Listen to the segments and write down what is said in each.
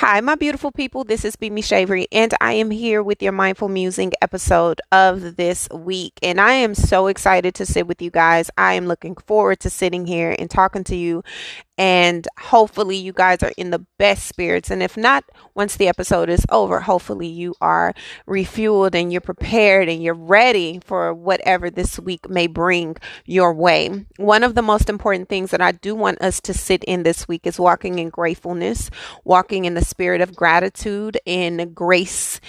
Hi, my beautiful people. This is Bimi Shavery, and I am here with your mindful musing episode of this week. And I am so excited to sit with you guys. I am looking forward to sitting here and talking to you and hopefully you guys are in the best spirits and if not once the episode is over hopefully you are refueled and you're prepared and you're ready for whatever this week may bring your way one of the most important things that i do want us to sit in this week is walking in gratefulness walking in the spirit of gratitude and grace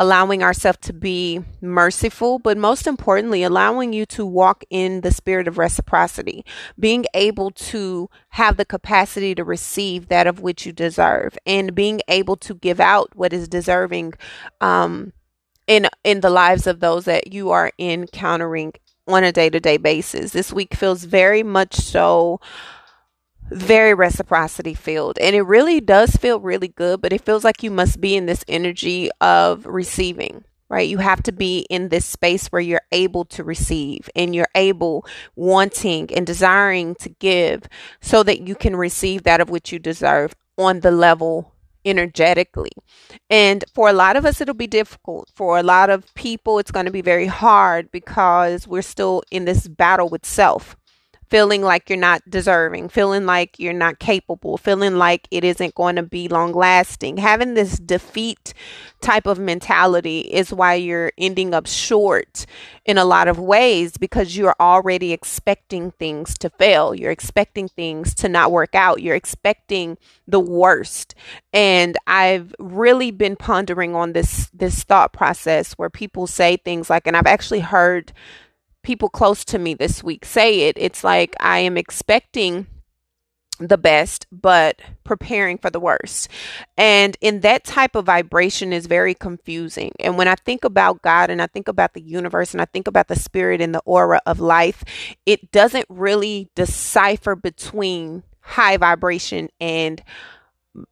allowing ourselves to be merciful, but most importantly, allowing you to walk in the spirit of reciprocity, being able to have the capacity to receive that of which you deserve, and being able to give out what is deserving um, in in the lives of those that you are encountering on a day to day basis. This week feels very much so very reciprocity filled and it really does feel really good but it feels like you must be in this energy of receiving right you have to be in this space where you're able to receive and you're able wanting and desiring to give so that you can receive that of which you deserve on the level energetically. And for a lot of us, it'll be difficult. For a lot of people, it's going to be very hard because we're still in this battle with self feeling like you're not deserving, feeling like you're not capable, feeling like it isn't going to be long lasting. Having this defeat type of mentality is why you're ending up short in a lot of ways because you're already expecting things to fail. You're expecting things to not work out. You're expecting the worst. And I've really been pondering on this this thought process where people say things like and I've actually heard people close to me this week say it. It's like I am expecting the best, but preparing for the worst. And in that type of vibration is very confusing. And when I think about God and I think about the universe and I think about the spirit and the aura of life, it doesn't really decipher between high vibration and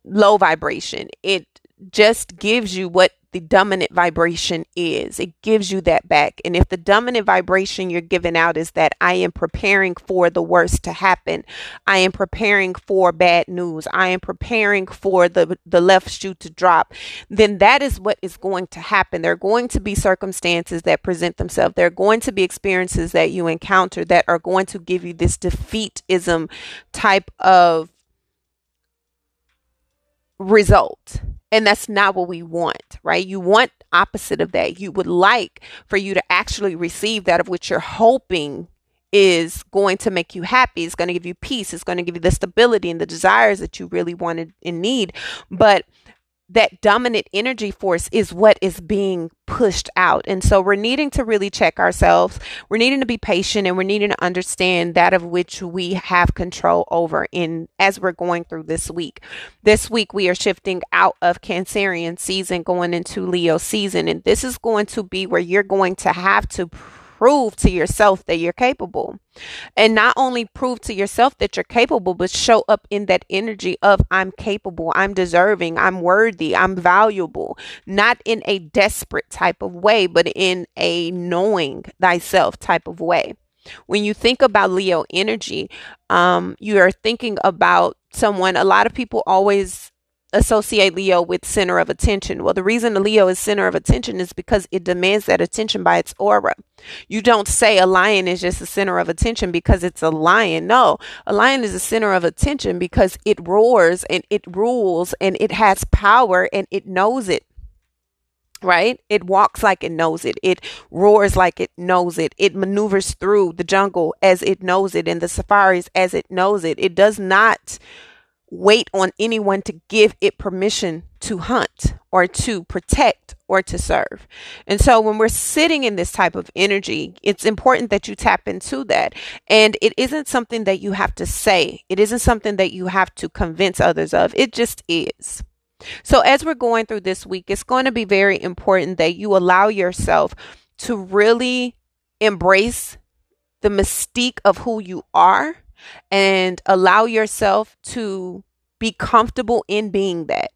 low vibration. It just gives you what the dominant vibration is. It gives you that back. And if the dominant vibration you're giving out is that I am preparing for the worst to happen, I am preparing for bad news, I am preparing for the, the left shoe to drop, then that is what is going to happen. There are going to be circumstances that present themselves, there are going to be experiences that you encounter that are going to give you this defeatism type of result and that's not what we want, right? You want opposite of that. You would like for you to actually receive that of which you're hoping is going to make you happy. It's going to give you peace. It's going to give you the stability and the desires that you really wanted and need. But that dominant energy force is what is being pushed out. And so we're needing to really check ourselves. We're needing to be patient and we're needing to understand that of which we have control over in as we're going through this week. This week we are shifting out of Cancerian season going into Leo season and this is going to be where you're going to have to prove to yourself that you're capable. And not only prove to yourself that you're capable, but show up in that energy of I'm capable, I'm deserving, I'm worthy, I'm valuable. Not in a desperate type of way, but in a knowing thyself type of way. When you think about Leo energy, um, you are thinking about someone, a lot of people always associate Leo with center of attention. Well, the reason the Leo is center of attention is because it demands that attention by its aura. You don't say a lion is just the center of attention because it's a lion. No, a lion is the center of attention because it roars and it rules and it has power and it knows it. Right? It walks like it knows it. It roars like it knows it. It maneuvers through the jungle as it knows it and the safaris as it knows it. It does not wait on anyone to give it permission to hunt or to protect or to serve. And so when we're sitting in this type of energy, it's important that you tap into that. And it isn't something that you have to say, it isn't something that you have to convince others of. It just is. So as we're going through this week, it's going to be very important that you allow yourself to really embrace the mystique of who you are and allow yourself to be comfortable in being that.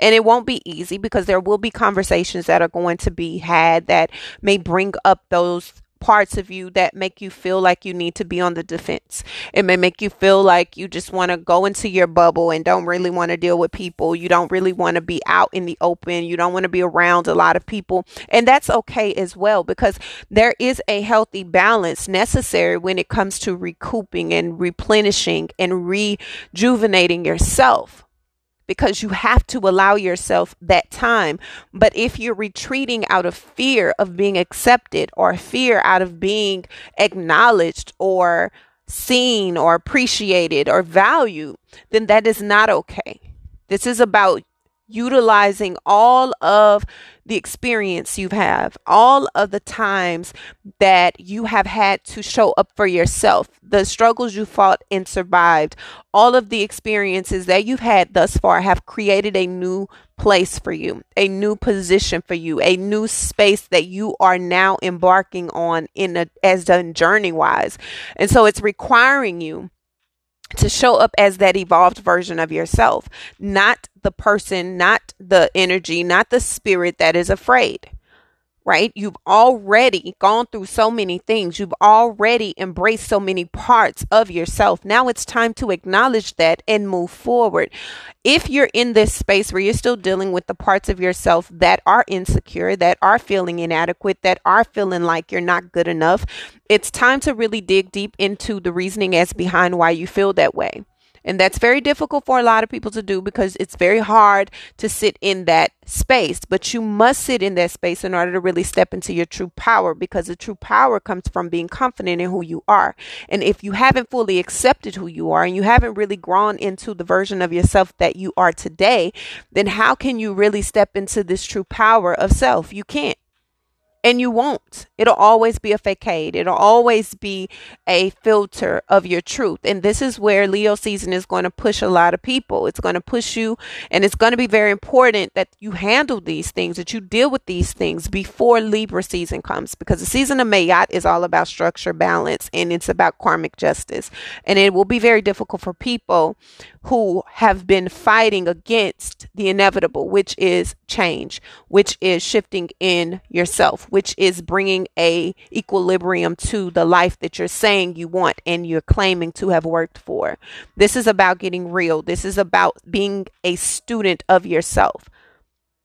And it won't be easy because there will be conversations that are going to be had that may bring up those parts of you that make you feel like you need to be on the defense. It may make you feel like you just want to go into your bubble and don't really want to deal with people. You don't really want to be out in the open. You don't want to be around a lot of people. And that's okay as well because there is a healthy balance necessary when it comes to recouping and replenishing and rejuvenating yourself because you have to allow yourself that time. But if you're retreating out of fear of being accepted or fear out of being acknowledged or seen or appreciated or valued, then that is not okay. This is about utilizing all of the experience you have, had, all of the times that you have had to show up for yourself, the struggles you fought and survived, all of the experiences that you've had thus far have created a new place for you, a new position for you, a new space that you are now embarking on in a as done journey wise. And so it's requiring you to show up as that evolved version of yourself, not the person, not the energy, not the spirit that is afraid right? You've already gone through so many things. You've already embraced so many parts of yourself. Now it's time to acknowledge that and move forward. If you're in this space where you're still dealing with the parts of yourself that are insecure, that are feeling inadequate, that are feeling like you're not good enough, it's time to really dig deep into the reasoning as behind why you feel that way. And that's very difficult for a lot of people to do because it's very hard to sit in that space. But you must sit in that space in order to really step into your true power because the true power comes from being confident in who you are. And if you haven't fully accepted who you are and you haven't really grown into the version of yourself that you are today, then how can you really step into this true power of self? You can't and you won't. It'll always be a facade. It'll always be a filter of your truth. And this is where Leo season is going to push a lot of people. It's going to push you, and it's going to be very important that you handle these things, that you deal with these things before Libra season comes, because the season of Ma'at is all about structure, balance, and it's about karmic justice. And it will be very difficult for people who have been fighting against the inevitable, which is change, which is shifting in yourself which is bringing a equilibrium to the life that you're saying you want and you're claiming to have worked for. This is about getting real. This is about being a student of yourself.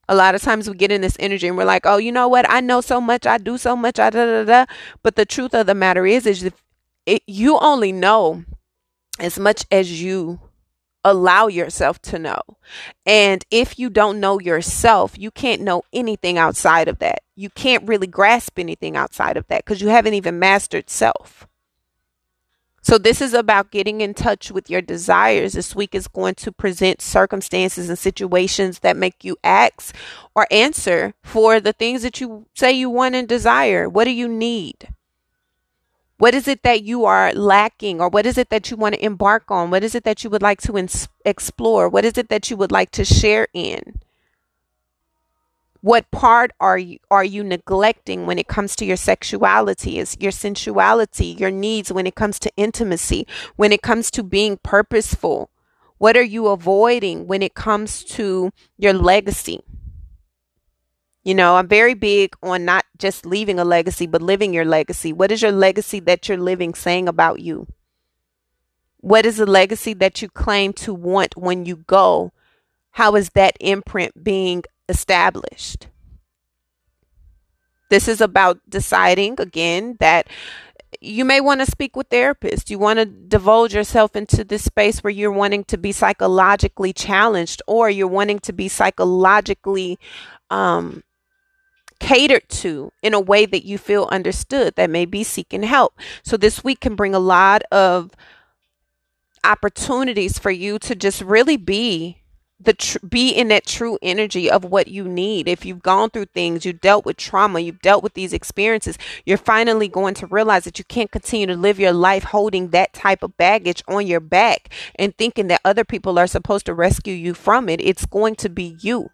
A lot of times we get in this energy and we're like, oh, you know what? I know so much. I do so much. I da da da. But the truth of the matter is, is if it, you only know as much as you allow yourself to know. And if you don't know yourself, you can't know anything outside of that. You can't really grasp anything outside of that because you haven't even mastered self. So, this is about getting in touch with your desires. This week is going to present circumstances and situations that make you ask or answer for the things that you say you want and desire. What do you need? What is it that you are lacking, or what is it that you want to embark on? What is it that you would like to explore? What is it that you would like to share in? What part are you are you neglecting when it comes to your sexuality, is your sensuality, your needs when it comes to intimacy, when it comes to being purposeful? What are you avoiding when it comes to your legacy? You know, I'm very big on not just leaving a legacy, but living your legacy. What is your legacy that you're living saying about you? What is the legacy that you claim to want when you go? How is that imprint being established? This is about deciding again that you may want to speak with therapists. You want to divulge yourself into this space where you're wanting to be psychologically challenged or you're wanting to be psychologically um, catered to in a way that you feel understood that may be seeking help. So this week can bring a lot of opportunities for you to just really be the tr- be in that true energy of what you need. If you've gone through things, you dealt with trauma, you've dealt with these experiences, you're finally going to realize that you can't continue to live your life holding that type of baggage on your back and thinking that other people are supposed to rescue you from it. It's going to be you.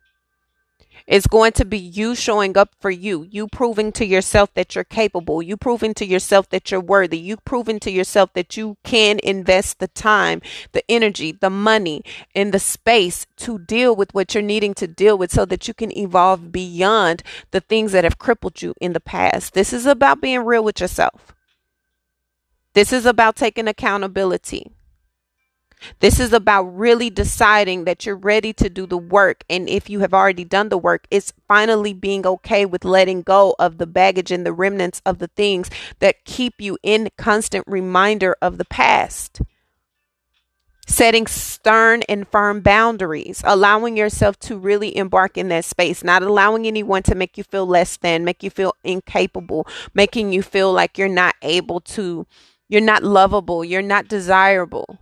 It's going to be you showing up for you, you proving to yourself that you're capable, you proving to yourself that you're worthy, you proving to yourself that you can invest the time, the energy, the money, and the space to deal with what you're needing to deal with so that you can evolve beyond the things that have crippled you in the past. This is about being real with yourself. This is about taking accountability. This is about really deciding that you're ready to do the work. And if you have already done the work, it's finally being okay with letting go of the baggage and the remnants of the things that keep you in constant reminder of the past. Setting stern and firm boundaries, allowing yourself to really embark in that space, not allowing anyone to make you feel less than, make you feel incapable, making you feel like you're not able to, you're not lovable, you're not desirable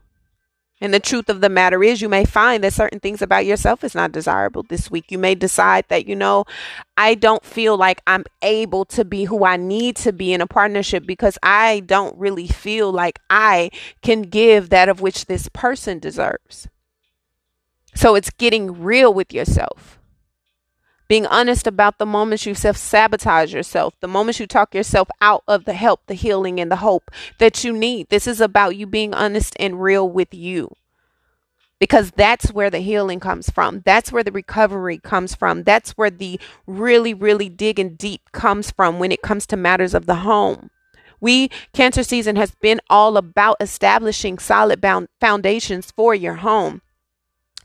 and the truth of the matter is, you may find that certain things about yourself is not desirable this week. You may decide that, you know, I don't feel like I'm able to be who I need to be in a partnership because I don't really feel like I can give that of which this person deserves. So it's getting real with yourself being honest about the moments you self sabotage yourself, the moments you talk yourself out of the help, the healing, and the hope that you need. This is about you being honest and real with you. Because that's where the healing comes from. That's where the recovery comes from. That's where the really, really digging deep comes from when it comes to matters of the home. We, Cancer Season, has been all about establishing solid bound foundations for your home,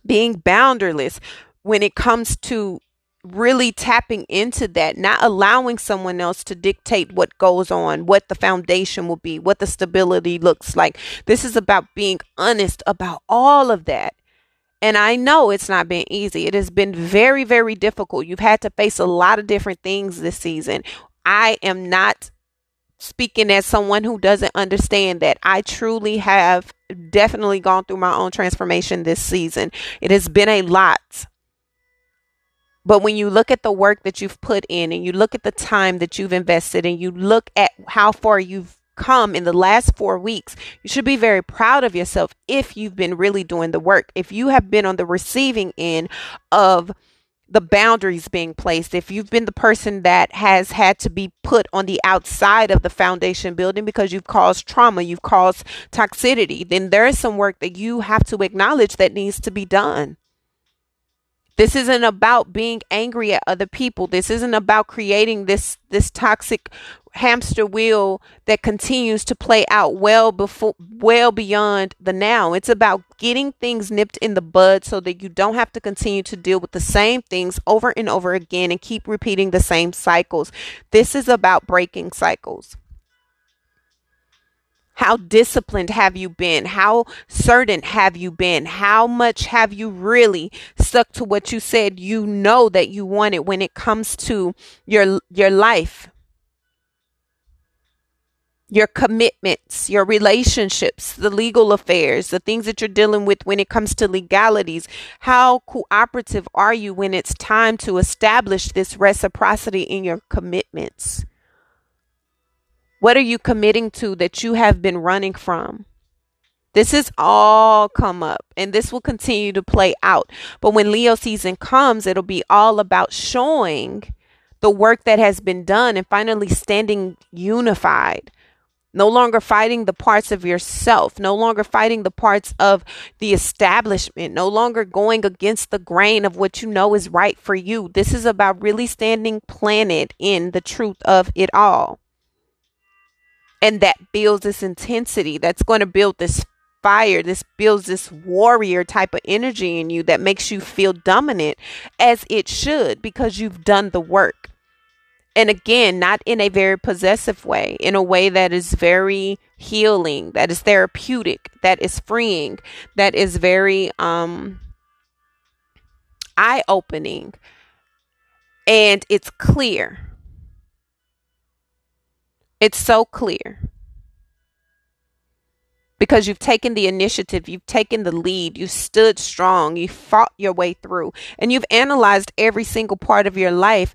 being boundaryless when it comes to really tapping into that, not allowing someone else to dictate what goes on, what the foundation will be, what the stability looks like. This is about being honest about all of that. And I know it's not been easy. It has been very, very difficult. You've had to face a lot of different things this season. I am not speaking as someone who doesn't understand that. I truly have definitely gone through my own transformation this season. It has been a lot. But when you look at the work that you've put in and you look at the time that you've invested and you look at how far you've come in the last four weeks, you should be very proud of yourself if you've been really doing the work. If you have been on the receiving end of the boundaries being placed, if you've been the person that has had to be put on the outside of the foundation building because you've caused trauma, you've caused toxicity, then there is some work that you have to acknowledge that needs to be done. This isn't about being angry at other people. This isn't about creating this this toxic hamster wheel that continues to play out well before well beyond the now. It's about getting things nipped in the bud so that you don't have to continue to deal with the same things over and over again and keep repeating the same cycles. This is about breaking cycles. How disciplined have you been? How certain have you been? How much have you really stuck to what you said you know that you wanted when it comes to your your life? Your commitments, your relationships, the legal affairs, the things that you're dealing with when it comes to legalities. How cooperative are you when it's time to establish this reciprocity in your commitments? What are you committing to that you have been running from? This has all come up and this will continue to play out. But when Leo season comes, it'll be all about showing the work that has been done and finally standing unified. No longer fighting the parts of yourself, no longer fighting the parts of the establishment, no longer going against the grain of what you know is right for you. This is about really standing planted in the truth of it all and that builds this intensity that's going to build this fire this builds this warrior type of energy in you that makes you feel dominant as it should because you've done the work. And again not in a very possessive way in a way that is very healing that is therapeutic that is freeing that is very um eye opening and it's clear it's so clear because you've taken the initiative, you've taken the lead, you stood strong, you fought your way through, and you've analyzed every single part of your life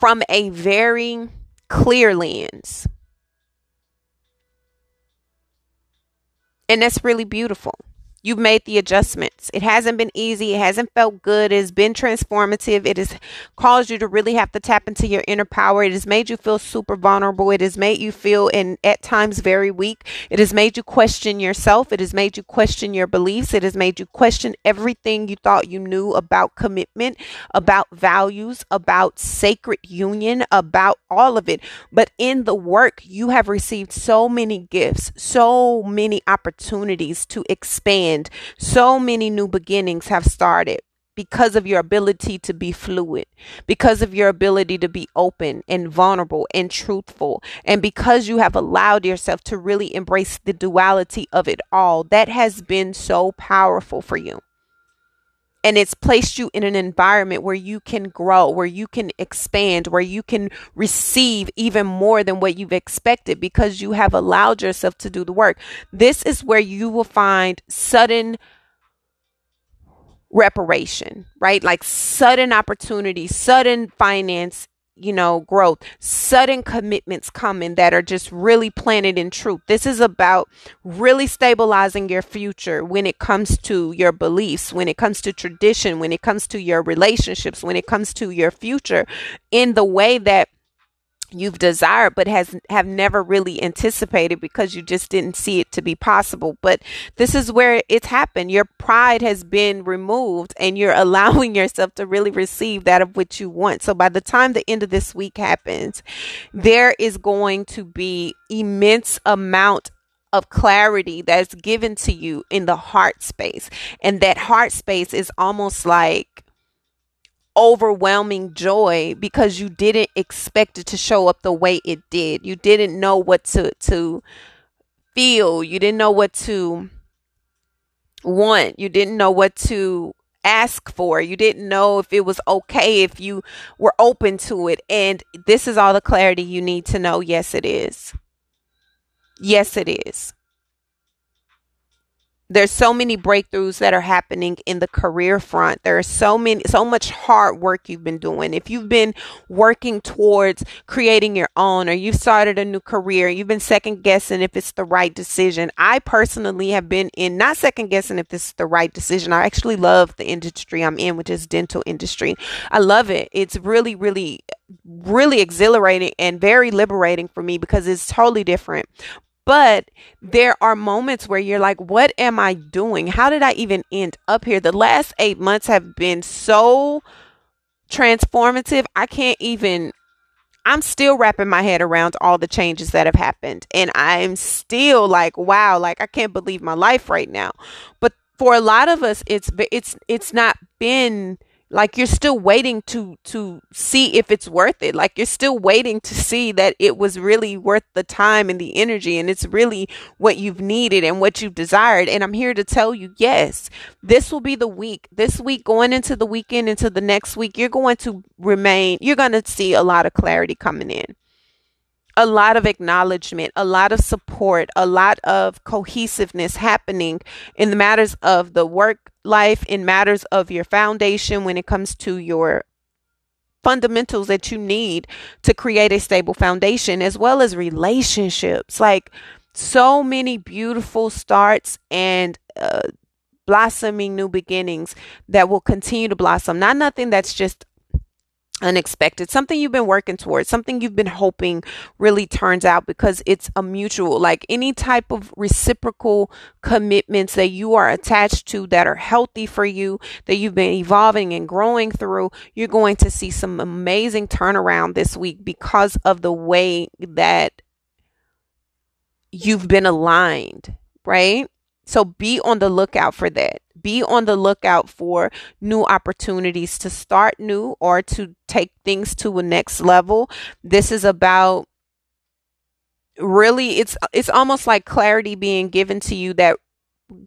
from a very clear lens. And that's really beautiful. You've made the adjustments. It hasn't been easy. It hasn't felt good. It has been transformative. It has caused you to really have to tap into your inner power. It has made you feel super vulnerable. It has made you feel, and at times, very weak. It has made you question yourself. It has made you question your beliefs. It has made you question everything you thought you knew about commitment, about values, about sacred union, about all of it. But in the work, you have received so many gifts, so many opportunities to expand so many new beginnings have started because of your ability to be fluid, because of your ability to be open and vulnerable and truthful, and because you have allowed yourself to really embrace the duality of it all. That has been so powerful for you. And it's placed you in an environment where you can grow, where you can expand, where you can receive even more than what you've expected because you have allowed yourself to do the work. This is where you will find sudden reparation, right? Like sudden opportunity, sudden finance you know, growth, sudden commitments coming that are just really planted in truth. This is about really stabilizing your future when it comes to your beliefs, when it comes to tradition, when it comes to your relationships, when it comes to your future in the way that you've desired but has have never really anticipated because you just didn't see it to be possible. But this is where it's happened. Your pride has been removed and you're allowing yourself to really receive that of which you want. So by the time the end of this week happens there is going to be immense amount of clarity that's given to you in the heart space. And that heart space is almost like overwhelming joy because you didn't expect it to show up the way it did. You didn't know what to to feel. You didn't know what to want. You didn't know what to ask for. You didn't know if it was okay if you were open to it. And this is all the clarity you need to know. Yes, it is. Yes, it is there's so many breakthroughs that are happening in the career front. There are so many so much hard work you've been doing. If you've been working towards creating your own or you've started a new career you've been second guessing if it's the right decision. I personally have been in not second guessing if this is the right decision. I actually love the industry i'm in which is dental industry. I love it. It's really really really exhilarating and very liberating for me because it's totally different but there are moments where you're like, what am I doing? How did I even end up here? The last eight months have been so transformative. I can't even, I'm still wrapping my head around all the changes that have happened. And I'm still like, wow, like I can't believe my life right now. But for a lot of us, it's, it's, it's not been like you're still waiting to to see if it's worth it. Like you're still waiting to see that it was really worth the time and the energy and it's really what you've needed and what you've desired. And i'm here to tell you yes this will be the week. This week going into the weekend into the next week you're going to remain you're going to see a lot of clarity coming in a lot of acknowledgement, a lot of support, a lot of cohesiveness happening in the matters of the work life, in matters of your foundation when it comes to your fundamentals that you need to create a stable foundation, as well as relationships. Like so many beautiful starts and uh, blossoming new beginnings that will continue to blossom. Not nothing that's just unexpected something you've been working towards something you've been hoping really turns out because it's a mutual like any type of reciprocal commitments that you are attached to that are healthy for you that you've been evolving and growing through you're going to see some amazing turnaround this week because of the way that you've been aligned right so be on the lookout for that. Be on the lookout for new opportunities to start new or to take things to a next level. This is about really it's it's almost like clarity being given to you that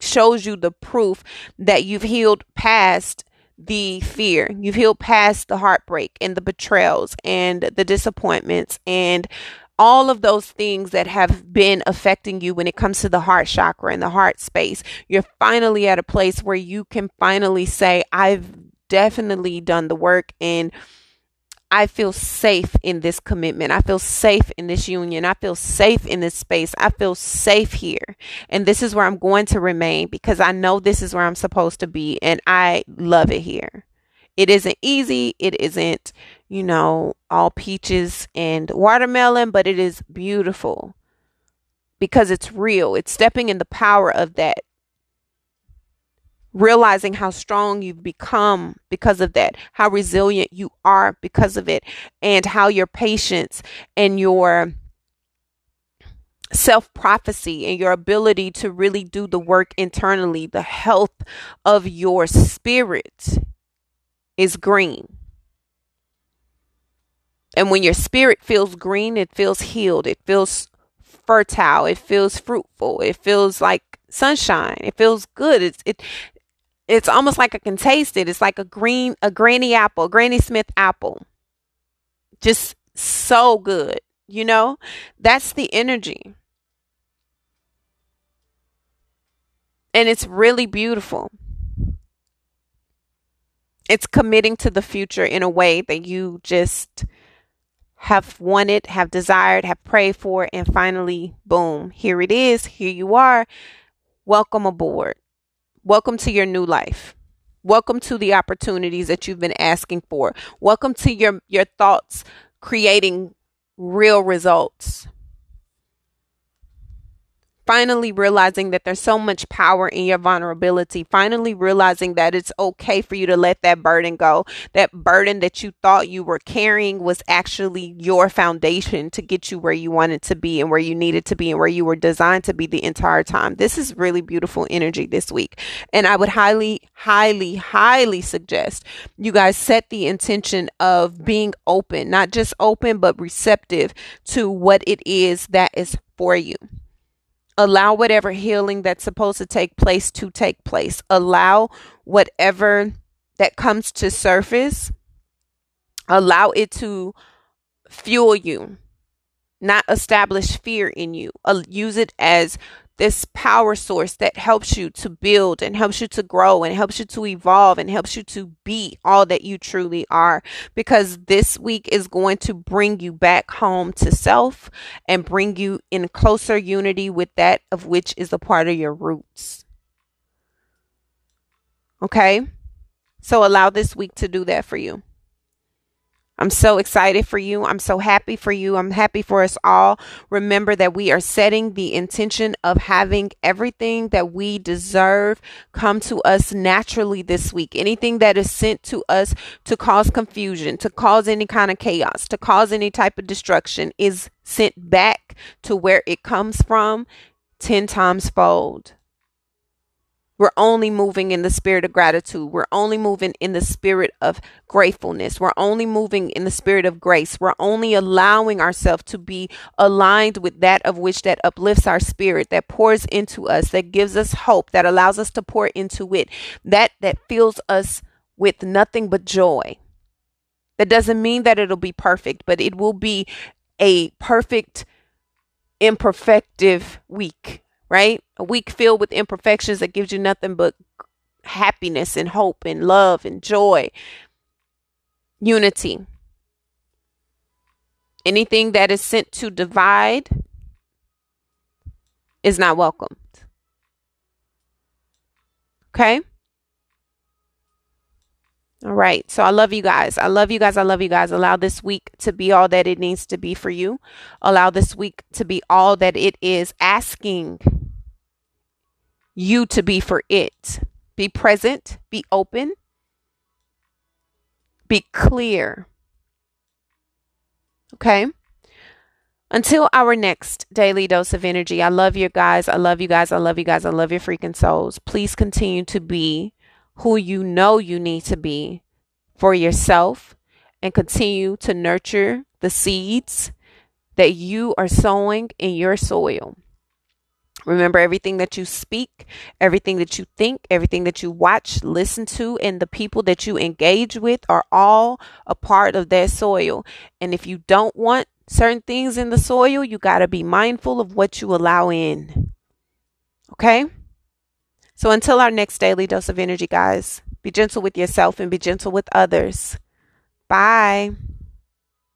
shows you the proof that you've healed past the fear. You've healed past the heartbreak and the betrayals and the disappointments and all of those things that have been affecting you when it comes to the heart chakra and the heart space, you're finally at a place where you can finally say, I've definitely done the work and I feel safe in this commitment. I feel safe in this union. I feel safe in this space. I feel safe here. And this is where I'm going to remain because I know this is where I'm supposed to be and I love it here. It isn't easy. It isn't, you know, all peaches and watermelon, but it is beautiful because it's real. It's stepping in the power of that realizing how strong you've become because of that, how resilient you are because of it, and how your patience and your self prophecy and your ability to really do the work internally, the health of your spirit is green. And when your spirit feels green, it feels healed, it feels fertile, it feels fruitful, it feels like sunshine, it feels good. It's it it's almost like I can taste it. It's like a green, a granny apple, Granny Smith apple. Just so good, you know? That's the energy. And it's really beautiful. It's committing to the future in a way that you just have wanted, have desired, have prayed for, and finally, boom, here it is. Here you are. Welcome aboard. Welcome to your new life. Welcome to the opportunities that you've been asking for. Welcome to your your thoughts creating real results finally realizing that there's so much power in your vulnerability, finally realizing that it's okay for you to let that burden go. That burden that you thought you were carrying was actually your foundation to get you where you wanted to be and where you needed to be and where you were designed to be the entire time. This is really beautiful energy this week. And I would highly, highly, highly suggest you guys set the intention of being open, not just open, but receptive to what it is that is for you. Allow whatever healing that's supposed to take place to take place. Allow whatever that comes to surface. Allow it to fuel you, not establish fear in you. Uh, use it as this power source that helps you to build and helps you to grow and helps you to evolve and helps you to be all that you truly are. Because this week is going to bring you back home to self and bring you in closer unity with that of which is a part of your roots. Okay? So allow this week to do that for you. I'm so excited for you. I'm so happy for you. I'm happy for us all. Remember that we are setting the intention of having everything that we deserve come to us naturally this week. Anything that is sent to us to cause confusion, to cause any kind of chaos, to cause any type of destruction is sent back to where it comes from 10 times fold. We're only moving in the spirit of gratitude. We're only moving in the spirit of gratefulness. We're only moving in the spirit of grace. We're only allowing ourselves to be aligned with that of which that uplifts our spirit, that pours into us, that gives us hope, that allows us to pour into it, that that fills us with nothing but joy. That doesn't mean that it'll be perfect, but it will be a perfect imperfective week right? A week filled with imperfections that gives you nothing but happiness and hope and love and joy, unity. Anything that is sent to divide is not welcomed. Okay? All right. So I love you guys. I love you guys. I love you guys. Allow this week to be all that it needs to be for you. Allow this week to be all that it is asking you to be for it. Be present, be open, be clear. Okay? Until our next daily dose of energy, I love you guys. I love you guys. I love you guys. I love your freaking souls. Please continue to be who you know you need to be for yourself and continue to nurture the seeds that you are sowing in your soil. Remember everything that you speak, everything that you think, everything that you watch, listen to, and the people that you engage with are all a part of that soil. And if you don't want certain things in the soil, you got to be mindful of what you allow in. Okay? So until our next daily dose of energy, guys, be gentle with yourself and be gentle with others. Bye.